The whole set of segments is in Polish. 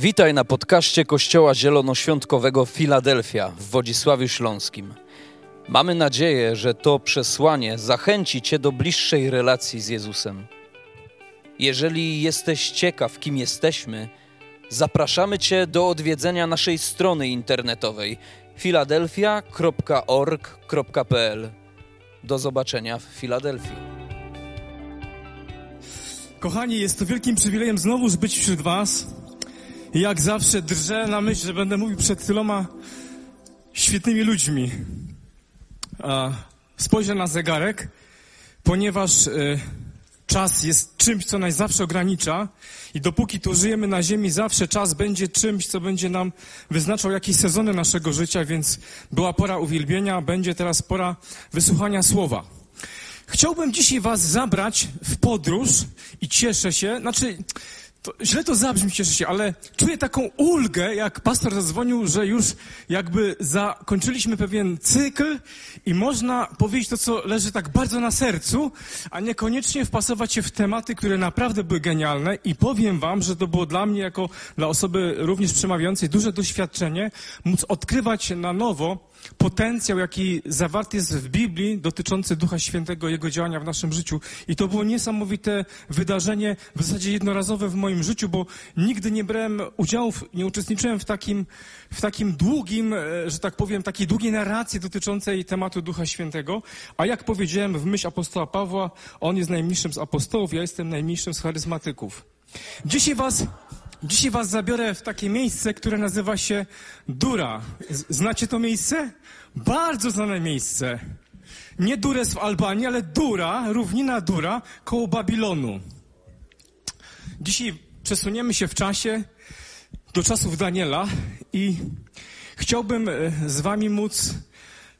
Witaj na podcaście Kościoła Zielonoświątkowego Filadelfia w Wodzisławiu Śląskim. Mamy nadzieję, że to przesłanie zachęci Cię do bliższej relacji z Jezusem. Jeżeli jesteś ciekaw, kim jesteśmy, zapraszamy Cię do odwiedzenia naszej strony internetowej filadelfia.org.pl. Do zobaczenia w Filadelfii. Kochani, jest to wielkim przywilejem znowuż być wśród Was. Jak zawsze drżę na myśl, że będę mówił przed tyloma świetnymi ludźmi. Spojrzę na zegarek, ponieważ y, czas jest czymś, co nas zawsze ogranicza i dopóki tu żyjemy na ziemi, zawsze czas będzie czymś, co będzie nam wyznaczał jakieś sezony naszego życia, więc była pora uwielbienia, będzie teraz pora wysłuchania słowa. Chciałbym dzisiaj was zabrać w podróż i cieszę się, znaczy to źle to zabrzmi, cieszę się, ale czuję taką ulgę, jak pastor zadzwonił, że już jakby zakończyliśmy pewien cykl i można powiedzieć to, co leży tak bardzo na sercu, a niekoniecznie wpasować się w tematy, które naprawdę były genialne. I powiem wam, że to było dla mnie, jako dla osoby również przemawiającej, duże doświadczenie, móc odkrywać na nowo potencjał, jaki zawarty jest w Biblii dotyczący Ducha Świętego, Jego działania w naszym życiu. I to było niesamowite wydarzenie, w zasadzie jednorazowe w moim życiu, bo nigdy nie brałem udziału, nie uczestniczyłem w takim, w takim długim, e, że tak powiem, takiej długiej narracji dotyczącej tematu Ducha Świętego. A jak powiedziałem w myśl apostoła Pawła, on jest najmniejszym z apostołów, ja jestem najmniejszym z charyzmatyków. Dzisiaj was Dzisiaj was zabiorę w takie miejsce, które nazywa się Dura. Znacie to miejsce? Bardzo znane miejsce. Nie Dures w Albanii, ale Dura, równina Dura, koło Babilonu. Dzisiaj przesuniemy się w czasie do czasów Daniela i chciałbym e, z wami móc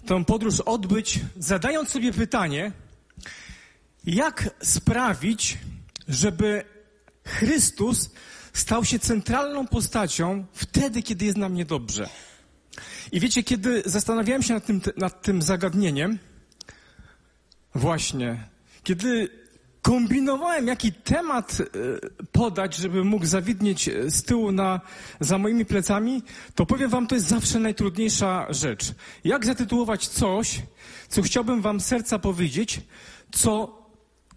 tę podróż odbyć, zadając sobie pytanie, jak sprawić, żeby Chrystus stał się centralną postacią wtedy, kiedy jest nam niedobrze. I wiecie, kiedy zastanawiałem się nad tym, nad tym zagadnieniem, właśnie, kiedy kombinowałem, jaki temat e, podać, żeby mógł zawidnieć e, z tyłu na, za moimi plecami, to powiem wam, to jest zawsze najtrudniejsza rzecz. Jak zatytułować coś, co chciałbym wam serca powiedzieć, co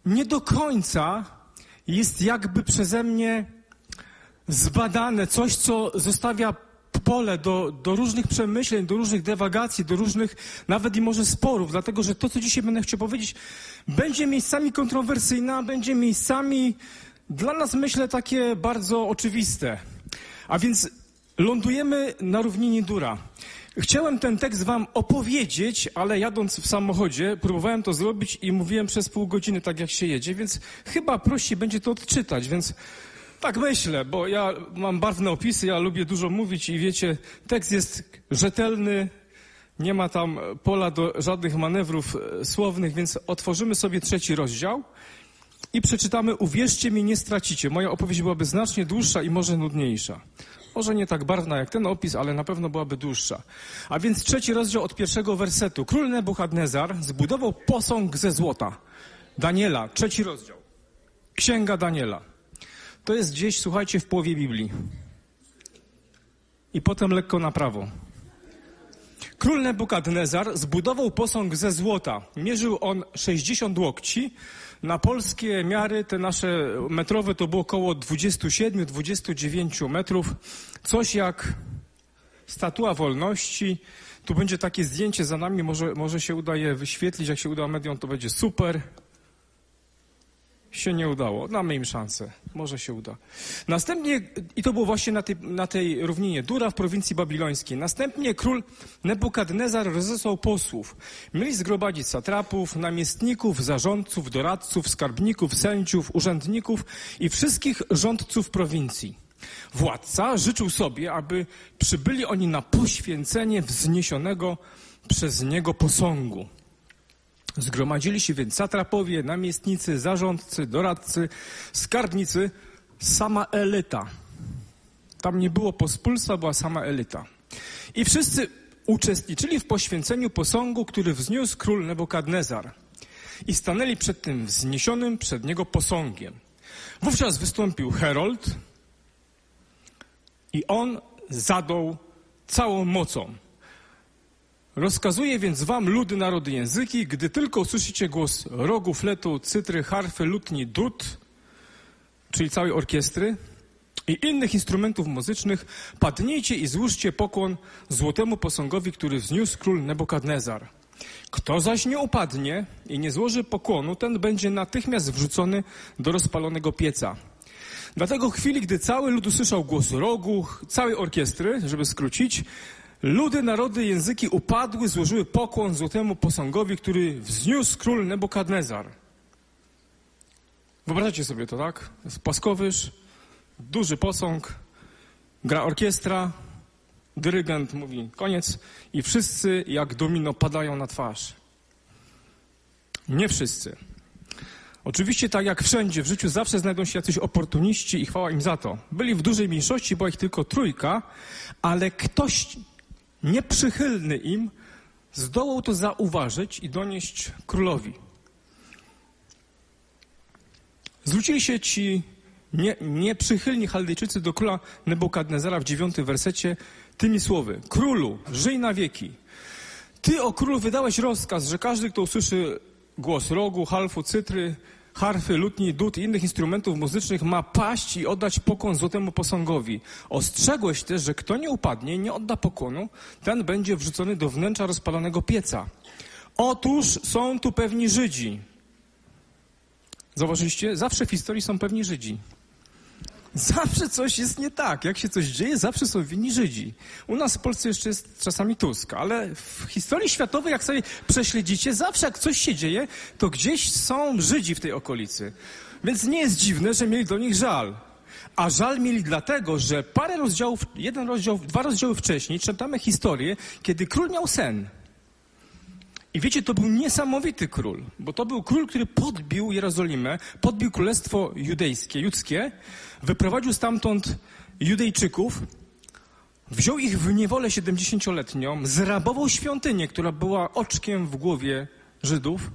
nie do końca jest jakby przeze mnie zbadane, coś, co zostawia pole do, do różnych przemyśleń, do różnych dewagacji, do różnych nawet i może sporów, dlatego że to, co dzisiaj będę chciał powiedzieć, będzie miejscami kontrowersyjne, a będzie miejscami dla nas, myślę, takie bardzo oczywiste. A więc lądujemy na równinie Dura. Chciałem ten tekst wam opowiedzieć, ale jadąc w samochodzie, próbowałem to zrobić i mówiłem przez pół godziny tak, jak się jedzie, więc chyba prościej będzie to odczytać, więc tak myślę, bo ja mam barwne opisy, ja lubię dużo mówić i wiecie, tekst jest rzetelny, nie ma tam pola do żadnych manewrów e, słownych, więc otworzymy sobie trzeci rozdział i przeczytamy Uwierzcie mi, nie stracicie. Moja opowieść byłaby znacznie dłuższa i może nudniejsza. Może nie tak barwna jak ten opis, ale na pewno byłaby dłuższa. A więc trzeci rozdział od pierwszego wersetu. Król Nebuchadnezar zbudował posąg ze złota. Daniela, trzeci rozdział. Księga Daniela. To jest gdzieś, słuchajcie, w połowie Biblii. I potem lekko na prawo. Król Nebukadnezar zbudował posąg ze złota. Mierzył on 60 łokci. Na polskie miary, te nasze metrowe, to było około 27-29 metrów. Coś jak statua wolności. Tu będzie takie zdjęcie za nami, może, może się uda je wyświetlić. Jak się uda mediom, to będzie super się nie udało. Damy im szansę. Może się uda. Następnie, i to było właśnie na tej, na tej równinie, Dura w prowincji babilońskiej. Następnie król Nebukadnezar rozesłał posłów. Mieli zgromadzić satrapów, namiestników, zarządców, doradców, skarbników, sędziów, urzędników i wszystkich rządców prowincji. Władca życzył sobie, aby przybyli oni na poświęcenie wzniesionego przez niego posągu. Zgromadzili się więc satrapowie, namiestnicy, zarządcy, doradcy, skarbnicy, sama elita. Tam nie było pospólstwa, była sama elita. I wszyscy uczestniczyli w poświęceniu posągu, który wzniósł król Nebukadnezar. I stanęli przed tym wzniesionym przed niego posągiem. Wówczas wystąpił Herold i on zadał całą mocą. Rozkazuje więc wam ludy, narody, języki, gdy tylko usłyszycie głos rogu, fletu, cytry, harfy, lutni, dud, czyli całej orkiestry i innych instrumentów muzycznych, padnijcie i złóżcie pokłon złotemu posągowi, który wzniósł król Nebukadnezar. Kto zaś nie upadnie i nie złoży pokłonu, ten będzie natychmiast wrzucony do rozpalonego pieca. Dlatego w chwili, gdy cały lud usłyszał głos rogu, całej orkiestry, żeby skrócić, ludy, narody, języki upadły, złożyły pokłon złotemu posągowi, który wzniósł król Nebukadnezar. Wyobraźcie sobie to, tak? Jest płaskowyż, duży posąg, gra orkiestra, dyrygent mówi koniec i wszyscy jak domino padają na twarz. Nie wszyscy. Oczywiście tak jak wszędzie w życiu zawsze znajdą się jacyś oportuniści i chwała im za to. Byli w dużej mniejszości, była ich tylko trójka, ale ktoś nieprzychylny im zdołał to zauważyć i donieść królowi. Zwrócili się ci nie, nieprzychylni Chaldejczycy do króla Nebukadnezara w dziewiątym wersecie tymi słowy. Królu, żyj na wieki. Ty, o królu, wydałeś rozkaz, że każdy, kto usłyszy głos rogu, halfu, cytry, harfy, lutni, dud i innych instrumentów muzycznych ma paść i oddać pokłon złotemu posągowi. Ostrzegłeś też, że kto nie upadnie i nie odda pokłonu, ten będzie wrzucony do wnętrza rozpalonego pieca. Otóż są tu pewni Żydzi. Zauważyliście? Zawsze w historii są pewni Żydzi. Zawsze coś jest nie tak. Jak się coś dzieje, zawsze są winni Żydzi. U nas w Polsce jeszcze jest czasami Tusk, ale w historii światowej, jak sobie prześledzicie, zawsze jak coś się dzieje, to gdzieś są Żydzi w tej okolicy. Więc nie jest dziwne, że mieli do nich żal. A żal mieli dlatego, że parę rozdziałów, jeden rozdział, dwa rozdziały wcześniej czytamy historię, kiedy król miał sen. I wiecie, to był niesamowity król, bo to był król, który podbił Jerozolimę, podbił królestwo judejskie, judzkie, wyprowadził stamtąd Judejczyków, wziął ich w niewolę 70-letnią, zrabował świątynię, która była oczkiem w głowie Żydów.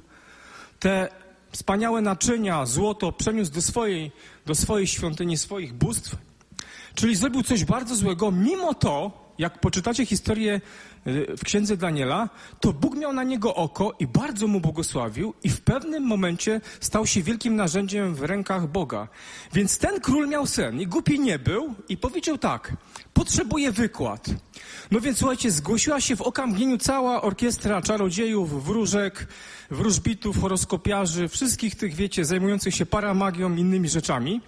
Te wspaniałe naczynia, złoto przeniósł do swojej, do swojej świątyni, swoich bóstw. Czyli zrobił coś bardzo złego, mimo to, jak poczytacie historię w księdze Daniela, to Bóg miał na niego oko i bardzo mu błogosławił i w pewnym momencie stał się wielkim narzędziem w rękach Boga. Więc ten król miał sen i głupi nie był i powiedział tak, potrzebuję wykład. No więc słuchajcie, zgłosiła się w okamgnieniu cała orkiestra czarodziejów, wróżek, wróżbitów, horoskopiarzy, wszystkich tych, wiecie, zajmujących się paramagią i innymi rzeczami.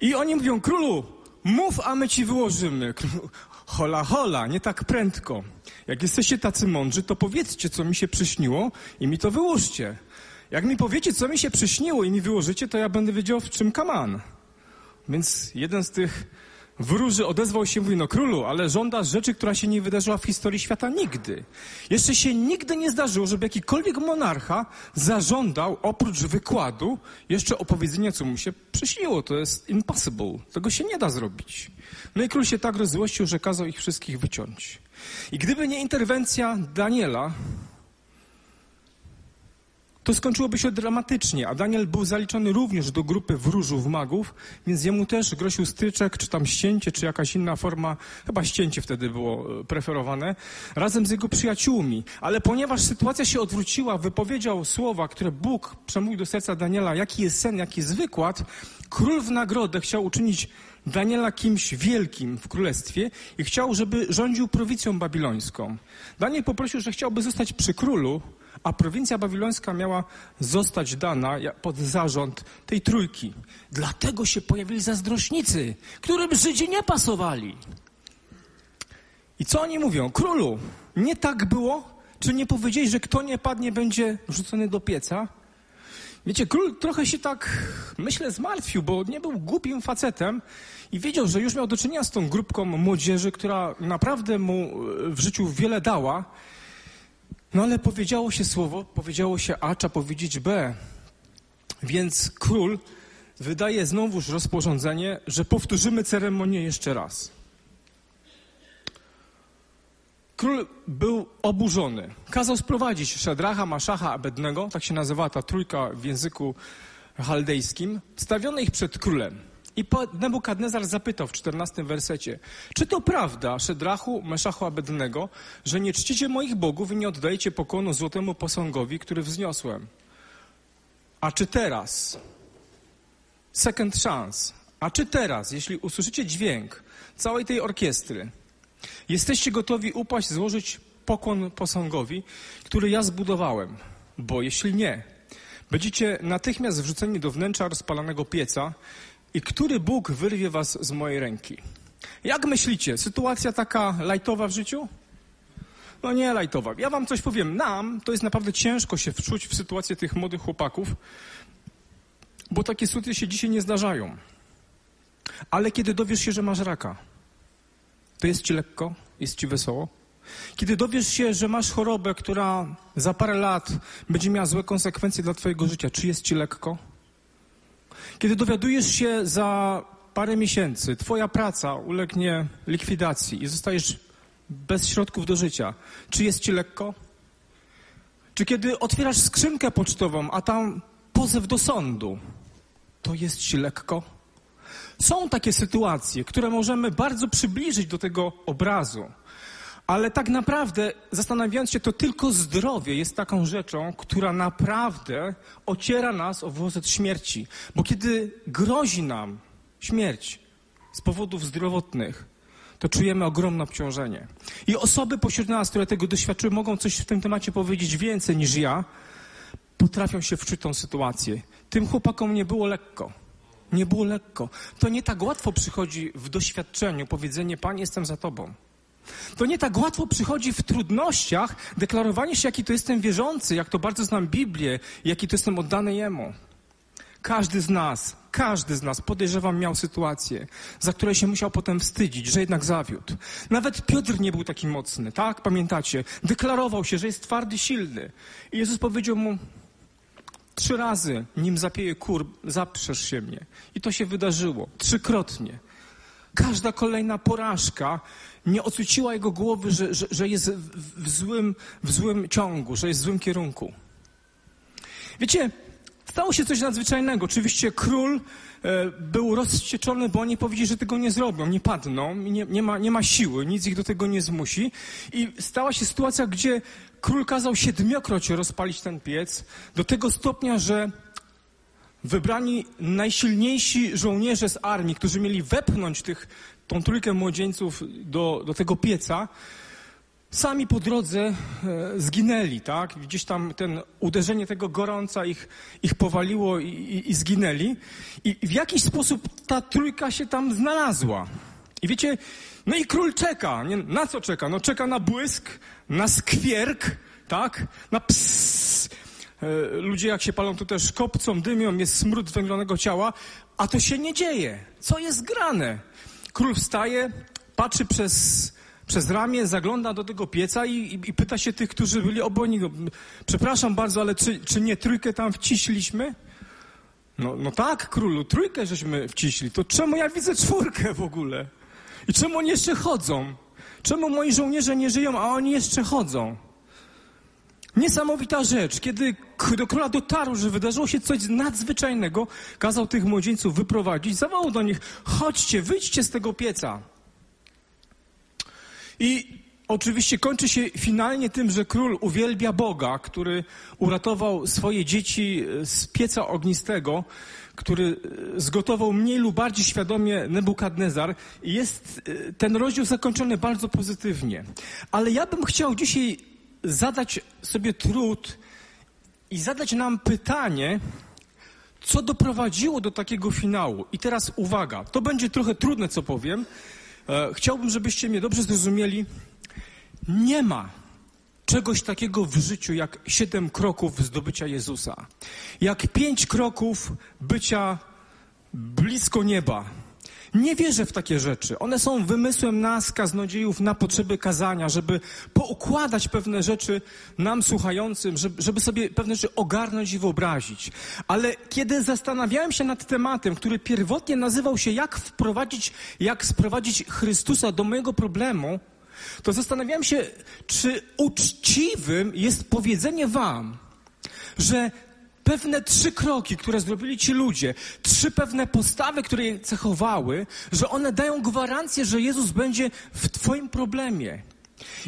I oni mówią, królu, mów, a my ci wyłożymy. Hola, hola, nie tak prędko. Jak jesteście tacy mądrzy, to powiedzcie, co mi się przyśniło i mi to wyłóżcie. Jak mi powiecie, co mi się przyśniło i mi wyłożycie, to ja będę wiedział, w czym kaman. Więc jeden z tych wróży odezwał się i mówi, no królu, ale żądasz rzeczy, która się nie wydarzyła w historii świata nigdy. Jeszcze się nigdy nie zdarzyło, żeby jakikolwiek monarcha zażądał, oprócz wykładu, jeszcze opowiedzenia, co mu się przyśniło. To jest impossible. Tego się nie da zrobić. No i król się tak rozzłościł, że kazał ich wszystkich wyciąć. I gdyby nie interwencja Daniela, to skończyłoby się dramatycznie, a Daniel był zaliczony również do grupy wróżów magów, więc jemu też groził styczek, czy tam ścięcie, czy jakaś inna forma, chyba ścięcie wtedy było e, preferowane, razem z jego przyjaciółmi. Ale ponieważ sytuacja się odwróciła, wypowiedział słowa, które Bóg przemówił do serca Daniela, jaki jest sen, jaki jest wykład, król w nagrodę chciał uczynić Daniela kimś wielkim w królestwie i chciał, żeby rządził prowincją babilońską. Daniel poprosił, że chciałby zostać przy królu, a prowincja babilońska miała zostać dana pod zarząd tej trójki. Dlatego się pojawili zazdrośnicy, którym Żydzi nie pasowali. I co oni mówią? Królu, nie tak było? Czy nie powiedzieli, że kto nie padnie, będzie wrzucony do pieca? Wiecie, król trochę się tak, myślę, zmartwił, bo nie był głupim facetem i wiedział, że już miał do czynienia z tą grupką młodzieży, która naprawdę mu e, w życiu wiele dała. No ale powiedziało się słowo, powiedziało się A, trzeba powiedzieć B. Więc król wydaje znowuż rozporządzenie, że powtórzymy ceremonię jeszcze raz. Król był oburzony. Kazał sprowadzić Szedracha, Maszacha, Abednego, tak się nazywała ta trójka w języku chaldejskim, stawiono ich przed królem. I Nebukadnezar zapytał w 14 wersecie, czy to prawda, Szedrachu, Meszachu, Abednego, że nie czcicie moich bogów i nie oddajecie pokłonu złotemu posągowi, który wzniosłem? A czy teraz, second chance, a czy teraz, jeśli usłyszycie dźwięk całej tej orkiestry, jesteście gotowi upaść, złożyć pokłon posągowi, który ja zbudowałem? Bo jeśli nie, będziecie natychmiast wrzuceni do wnętrza rozpalanego pieca i który Bóg wyrwie was z mojej ręki? Jak myślicie, sytuacja taka lajtowa w życiu? No nie lajtowa. Ja wam coś powiem. Nam to jest naprawdę ciężko się wczuć w sytuację tych młodych chłopaków, bo takie sytuacje się dzisiaj nie zdarzają. Ale kiedy dowiesz się, że masz raka, to jest ci lekko, jest ci wesoło. Kiedy dowiesz się, że masz chorobę, która za parę lat będzie miała złe konsekwencje dla twojego życia, czy jest ci lekko? Kiedy dowiadujesz się za parę miesięcy, twoja praca ulegnie likwidacji i zostajesz bez środków do życia, czy jest ci lekko? Czy kiedy otwierasz skrzynkę pocztową, a tam pozew do sądu, to jest ci lekko? Są takie sytuacje, które możemy bardzo przybliżyć do tego obrazu. Ale tak naprawdę, zastanawiając się, to tylko zdrowie jest taką rzeczą, która naprawdę ociera nas o włosek śmierci. Bo kiedy grozi nam śmierć z powodów zdrowotnych, to czujemy ogromne obciążenie. I osoby pośród nas, które tego doświadczyły, mogą coś w tym temacie powiedzieć więcej niż ja, potrafią się wczuć tą sytuację. Tym chłopakom nie było lekko. Nie było lekko. To nie tak łatwo przychodzi w doświadczeniu powiedzenie, Panie, jestem za Tobą. To nie tak łatwo przychodzi w trudnościach deklarowanie się, jaki to jestem wierzący, jak to bardzo znam Biblię, jaki to jestem oddany Jemu. Każdy z nas, każdy z nas, podejrzewam, miał sytuację, za której się musiał potem wstydzić, że jednak zawiódł. Nawet Piotr nie był taki mocny, tak? Pamiętacie? Deklarował się, że jest twardy, silny. I Jezus powiedział mu trzy razy, nim zapieje kur, zaprzesz się mnie. I to się wydarzyło. Trzykrotnie. Każda kolejna porażka nie ocuciła jego głowy, że, że, że jest w, złym, w złym ciągu, że jest w złym kierunku. Wiecie, stało się coś nadzwyczajnego. Oczywiście król e, był rozścieczony, bo oni powiedzieli, że tego nie zrobią, nie padną, nie, nie, ma, nie ma siły, nic ich do tego nie zmusi. I stała się sytuacja, gdzie król kazał siedmiokroć rozpalić ten piec, do tego stopnia, że wybrani najsilniejsi żołnierze z armii, którzy mieli wepchnąć tych, tą trójkę młodzieńców do, do tego pieca, sami po drodze e, zginęli, tak? Gdzieś tam ten uderzenie tego gorąca ich, ich powaliło i, i, i zginęli. I w jakiś sposób ta trójka się tam znalazła. I wiecie, no i król czeka. Nie, na co czeka? No czeka na błysk, na skwierk, tak? Na psss. E, ludzie jak się palą, to też kopcą, dymią, jest smród węglonego ciała, a to się nie dzieje. Co jest grane? Król wstaje, patrzy przez, przez ramię, zagląda do tego pieca i, i, i pyta się tych, którzy byli obojni, no, przepraszam bardzo, ale czy, czy nie trójkę tam wciśliśmy? No, no tak, królu, trójkę żeśmy wciśli. To czemu ja widzę czwórkę w ogóle? I czemu oni jeszcze chodzą? Czemu moi żołnierze nie żyją, a oni jeszcze chodzą? Niesamowita rzecz. Kiedy do króla dotarł, że wydarzyło się coś nadzwyczajnego, kazał tych młodzieńców wyprowadzić, zawołał do nich, chodźcie, wyjdźcie z tego pieca. I oczywiście kończy się finalnie tym, że król uwielbia Boga, który uratował swoje dzieci z pieca ognistego, który zgotował mniej lub bardziej świadomie Nebukadnezar. Jest e, ten rozdział zakończony bardzo pozytywnie. Ale ja bym chciał dzisiaj zadać sobie trud i zadać nam pytanie, co doprowadziło do takiego finału. I teraz uwaga, to będzie trochę trudne, co powiem. E, chciałbym, żebyście mnie dobrze zrozumieli. Nie ma czegoś takiego w życiu jak siedem kroków zdobycia Jezusa. Jak pięć kroków bycia blisko nieba. Nie wierzę w takie rzeczy. One są wymysłem nas, kaznodziejów, na potrzeby kazania, żeby poukładać pewne rzeczy nam słuchającym, żeby, sobie pewne rzeczy ogarnąć i wyobrazić. Ale kiedy zastanawiałem się nad tematem, który pierwotnie nazywał się jak wprowadzić, jak sprowadzić Chrystusa do mojego problemu, to zastanawiałem się, czy uczciwym jest powiedzenie wam, że pewne trzy kroki, które zrobili ci ludzie, trzy pewne postawy, które je cechowały, że one dają gwarancję, że Jezus będzie w Twoim problemie.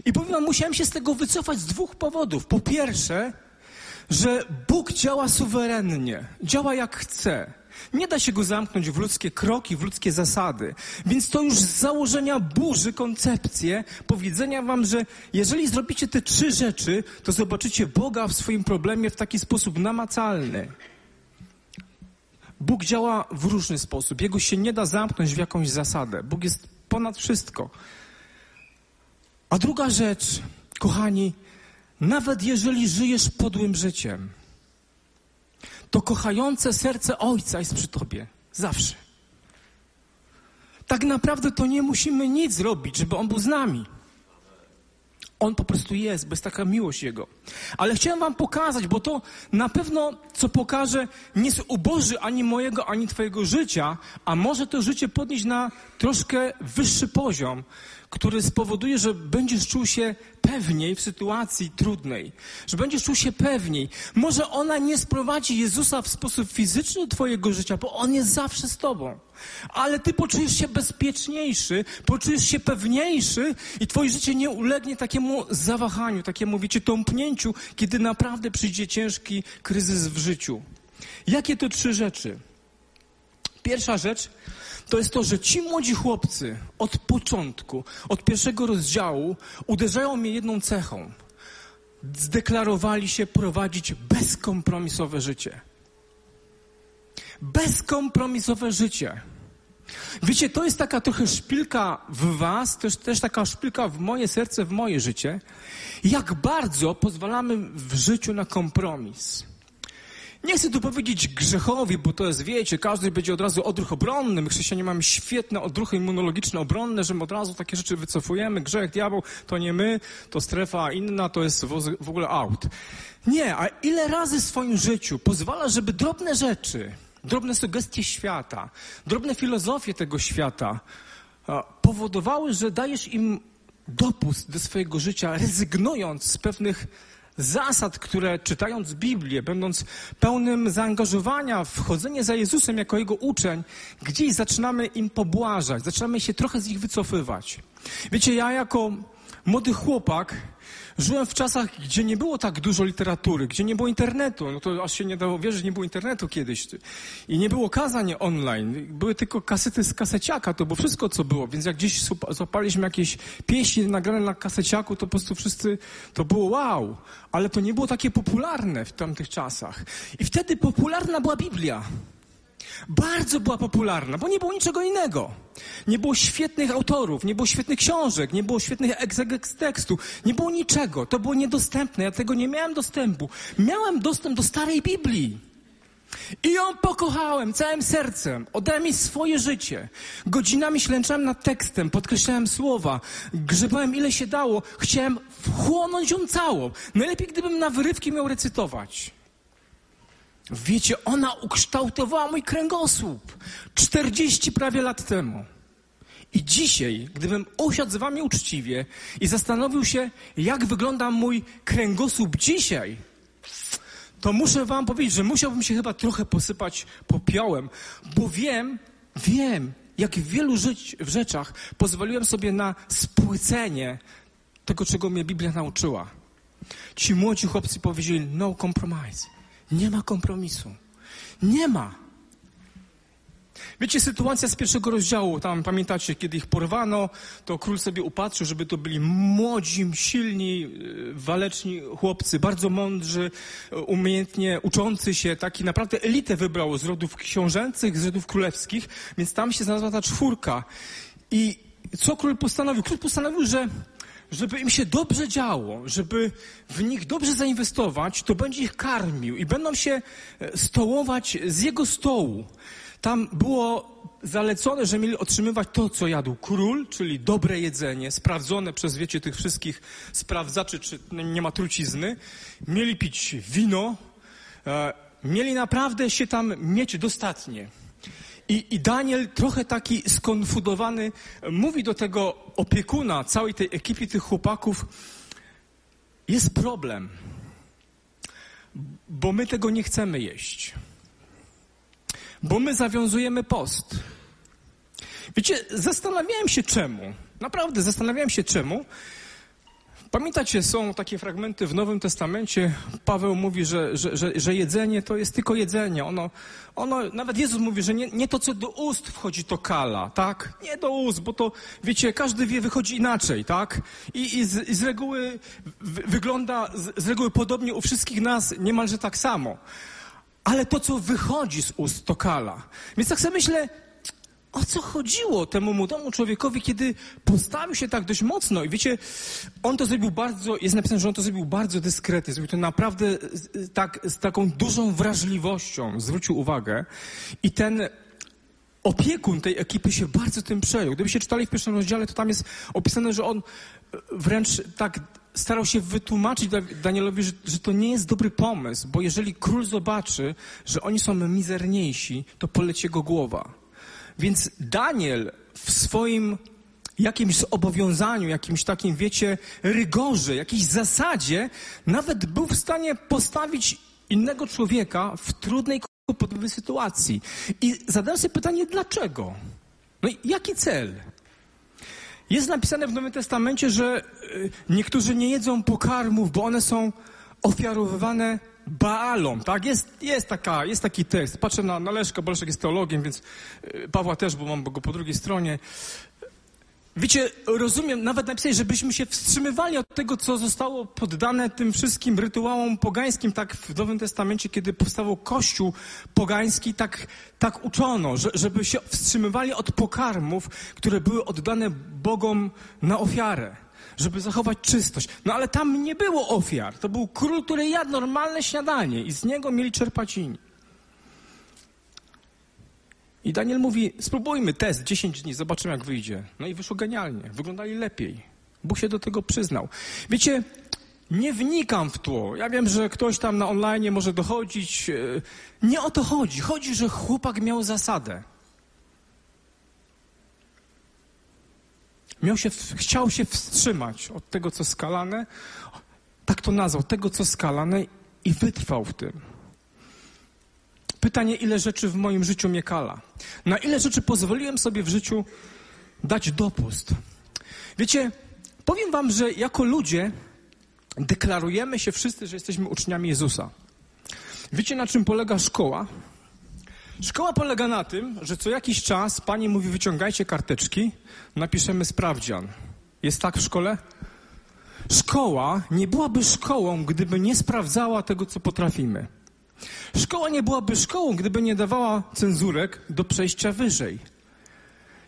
I powiem wam, musiałem się z tego wycofać z dwóch powodów. Po pierwsze, że Bóg działa suwerennie, działa jak chce. Nie da się go zamknąć w ludzkie kroki, w ludzkie zasady. Więc to już z założenia burzy koncepcję powiedzenia wam, że jeżeli zrobicie te trzy rzeczy, to zobaczycie Boga w swoim problemie w taki sposób namacalny. Bóg działa w różny sposób. Jego się nie da zamknąć w jakąś zasadę. Bóg jest ponad wszystko. A druga rzecz, kochani, nawet jeżeli żyjesz podłym życiem, to kochające serce Ojca jest przy Tobie. Zawsze. Tak naprawdę to nie musimy nic zrobić, żeby On był z nami. On po prostu jest, bez taka miłość Jego. Ale chciałem Wam pokazać, bo to na pewno, co pokaże, nie uboży ani mojego, ani Twojego życia, a może to życie podnieść na troszkę wyższy poziom który spowoduje, że będziesz czuł się pewniej w sytuacji trudnej, że będziesz czuł się pewniej. Może ona nie sprowadzi Jezusa w sposób fizyczny do Twojego życia, bo On jest zawsze z Tobą. Ale Ty poczujesz się bezpieczniejszy, poczujesz się pewniejszy i Twoje życie nie ulegnie takiemu zawahaniu, takiemu, wiecie, tąpnięciu, kiedy naprawdę przyjdzie ciężki kryzys w życiu. Jakie to trzy rzeczy? Pierwsza rzecz to jest to, że ci młodzi chłopcy od początku, od pierwszego rozdziału uderzają mnie jedną cechą. Zdeklarowali się prowadzić bezkompromisowe życie. Bezkompromisowe życie. Wiecie, to jest taka trochę szpilka w was, też, też taka szpilka w moje serce, w moje życie. Jak bardzo pozwalamy w życiu na kompromis. Nie chcę tu powiedzieć grzechowi, bo to jest, wiecie, każdy będzie od razu odruch obronny. My chrześcijanie mamy świetne odruchy immunologiczne, obronne, że my od razu takie rzeczy wycofujemy. Grzech, diabeł, to nie my, to strefa inna, to jest w ogóle out. Nie, a ile razy w swoim życiu pozwala, żeby drobne rzeczy, drobne sugestie świata, drobne filozofie tego świata powodowały, że dajesz im dopust do swojego życia, rezygnując z pewnych zasad, które czytając Biblię, będąc pełnym zaangażowania w chodzenie za Jezusem jako Jego uczeń, gdzieś zaczynamy im pobłażać, zaczynamy się trochę z nich wycofywać. Wiecie, ja jako młody chłopak Żyłem w czasach, gdzie nie było tak dużo literatury, gdzie nie było internetu. No to aż się nie dało wierzyć, nie było internetu kiedyś. I nie było kazań online. Były tylko kasety z kaseciaka, to było wszystko, co było. Więc jak gdzieś złapaliśmy jakieś pieśni nagrane na kaseciaku, to po prostu wszyscy, to było wow. Ale to nie było takie popularne w tamtych czasach. I wtedy popularna była Biblia. Bardzo była popularna, bo nie było niczego innego. Nie było świetnych autorów, nie było świetnych książek, nie było świetnych egzegex tekstu, nie było niczego. To było niedostępne, ja tego nie miałem dostępu. Miałem dostęp do starej Biblii. I ją pokochałem całym sercem. Oddałem mi swoje życie. Godzinami ślęczałem nad tekstem, podkreślałem słowa, grzebałem ile się dało. Chciałem wchłonąć ją całą. Najlepiej, gdybym na wyrywki miał recytować. Wiecie, ona ukształtowała mój kręgosłup 40 prawie lat temu. I dzisiaj, gdybym usiadł z wami uczciwie i zastanowił się, jak wygląda mój kręgosłup dzisiaj, to muszę wam powiedzieć, że musiałbym się chyba trochę posypać popiołem, bo wiem, wiem, jak w wielu żyć, w rzeczach pozwoliłem sobie na spłycenie tego, czego mnie Biblia nauczyła. Ci młodzi chłopcy powiedzieli, no compromise. Nie ma kompromisu. Nie ma. Wiecie, sytuacja z pierwszego rozdziału, tam pamiętacie, kiedy ich porwano, to król sobie upatrzył, żeby to byli młodzi, silni, y, waleczni chłopcy, bardzo mądrzy, y, umiejętnie uczący się, taki naprawdę elitę wybrał z rodów książęcych, z rodów królewskich, więc tam się znalazła ta czwórka. I co król postanowił? Król postanowił, że żeby im się dobrze działo, żeby w nich dobrze zainwestować, to będzie ich karmił i będą się e, stołować z jego stołu. Tam było zalecone, że mieli otrzymywać to, co jadł król, czyli dobre jedzenie, sprawdzone przez, wiecie, tych wszystkich sprawdzaczy, czy nie ma trucizny. Mieli pić wino, e, mieli naprawdę się tam mieć dostatnie. I, I, Daniel, trochę taki skonfudowany, mówi do tego opiekuna całej tej ekipy tych chłopaków, jest problem. bo my tego nie chcemy jeść. Bo my zawiązujemy post. Wiecie, zastanawiałem się czemu. Naprawdę zastanawiałem się czemu. Pamiętacie, są takie fragmenty w Nowym Testamencie. Paweł mówi, że, że, że, że jedzenie to jest tylko jedzenie. Ono, ono, nawet Jezus mówi, że nie, nie to, co do ust wchodzi, to kala, tak? Nie do ust, bo to, wiecie, każdy wie, wychodzi inaczej, tak? I, i, z, i z reguły w, wygląda, z, z reguły podobnie u wszystkich nas niemalże tak samo. Ale to, co wychodzi z ust, to kala. Więc tak sobie myślę, o co chodziło temu młodemu człowiekowi, kiedy postawił się tak dość mocno. I wiecie, on to zrobił bardzo, jest napisane, że on to zrobił bardzo dyskretnie. Zrobił to naprawdę tak, z taką dużą wrażliwością. Zwrócił uwagę. I ten opiekun tej ekipy się bardzo tym przejął. Gdybyście czytali w pierwszym rozdziale, to tam jest opisane, że on wręcz tak starał się wytłumaczyć Danielowi, że, że, to nie jest dobry pomysł, bo jeżeli król zobaczy, że oni są mizerniejsi, to poleci jego głowa. Więc Daniel w swoim jakimś zobowiązaniu, jakimś takim, wiecie, rygorze, jakiejś zasadzie, nawet był w stanie postawić innego człowieka w trudnej, kłopotowej sytuacji. I zadałem sobie pytanie, dlaczego? No i jaki cel? Jest napisane w Nowym Testamencie, że y, niektórzy nie jedzą pokarmów, bo one są ofiarowywane Baalom, tak? Jest, jest, taka, jest taki tekst. Patrzę na, na Leszka, bo Leszek jest teologiem, więc y, Pawła też, bo mam go po drugiej stronie. Wiecie, rozumiem, nawet napisać, żebyśmy się wstrzymywali od tego, co zostało poddane tym wszystkim rytuałom pogańskim, tak w Nowym Testamencie, kiedy powstawał Kościół pogański, tak, tak uczono, że, żeby się wstrzymywali od pokarmów, które były oddane Bogom na ofiarę żeby zachować czystość. No ale tam nie było ofiar. To był król, który jadł normalne śniadanie i z niego mieli czerpać inni. I Daniel mówi, spróbujmy test 10 dni, zobaczymy jak wyjdzie. No i wyszło genialnie, wyglądali lepiej. Bóg się do tego przyznał. Wiecie, nie wnikam w tło. Ja wiem, że ktoś tam na online może dochodzić. E, nie o to chodzi. Chodzi, że chłopak miał zasadę. Miał się, chciał się wstrzymać od tego, co skalane, tak to nazwał, tego, co skalane i wytrwał w tym. Pytanie, ile rzeczy w moim życiu mnie kala? Na ile rzeczy pozwoliłem sobie w życiu dać dopust? Wiecie, powiem wam, że jako ludzie deklarujemy się wszyscy, że jesteśmy uczniami Jezusa. Wiecie, na czym polega szkoła? Szkoła polega na tym, że co jakiś czas pani mówi: wyciągajcie karteczki, napiszemy sprawdzian. Jest tak w szkole? Szkoła nie byłaby szkołą, gdyby nie sprawdzała tego, co potrafimy. Szkoła nie byłaby szkołą, gdyby nie dawała cenzurek do przejścia wyżej.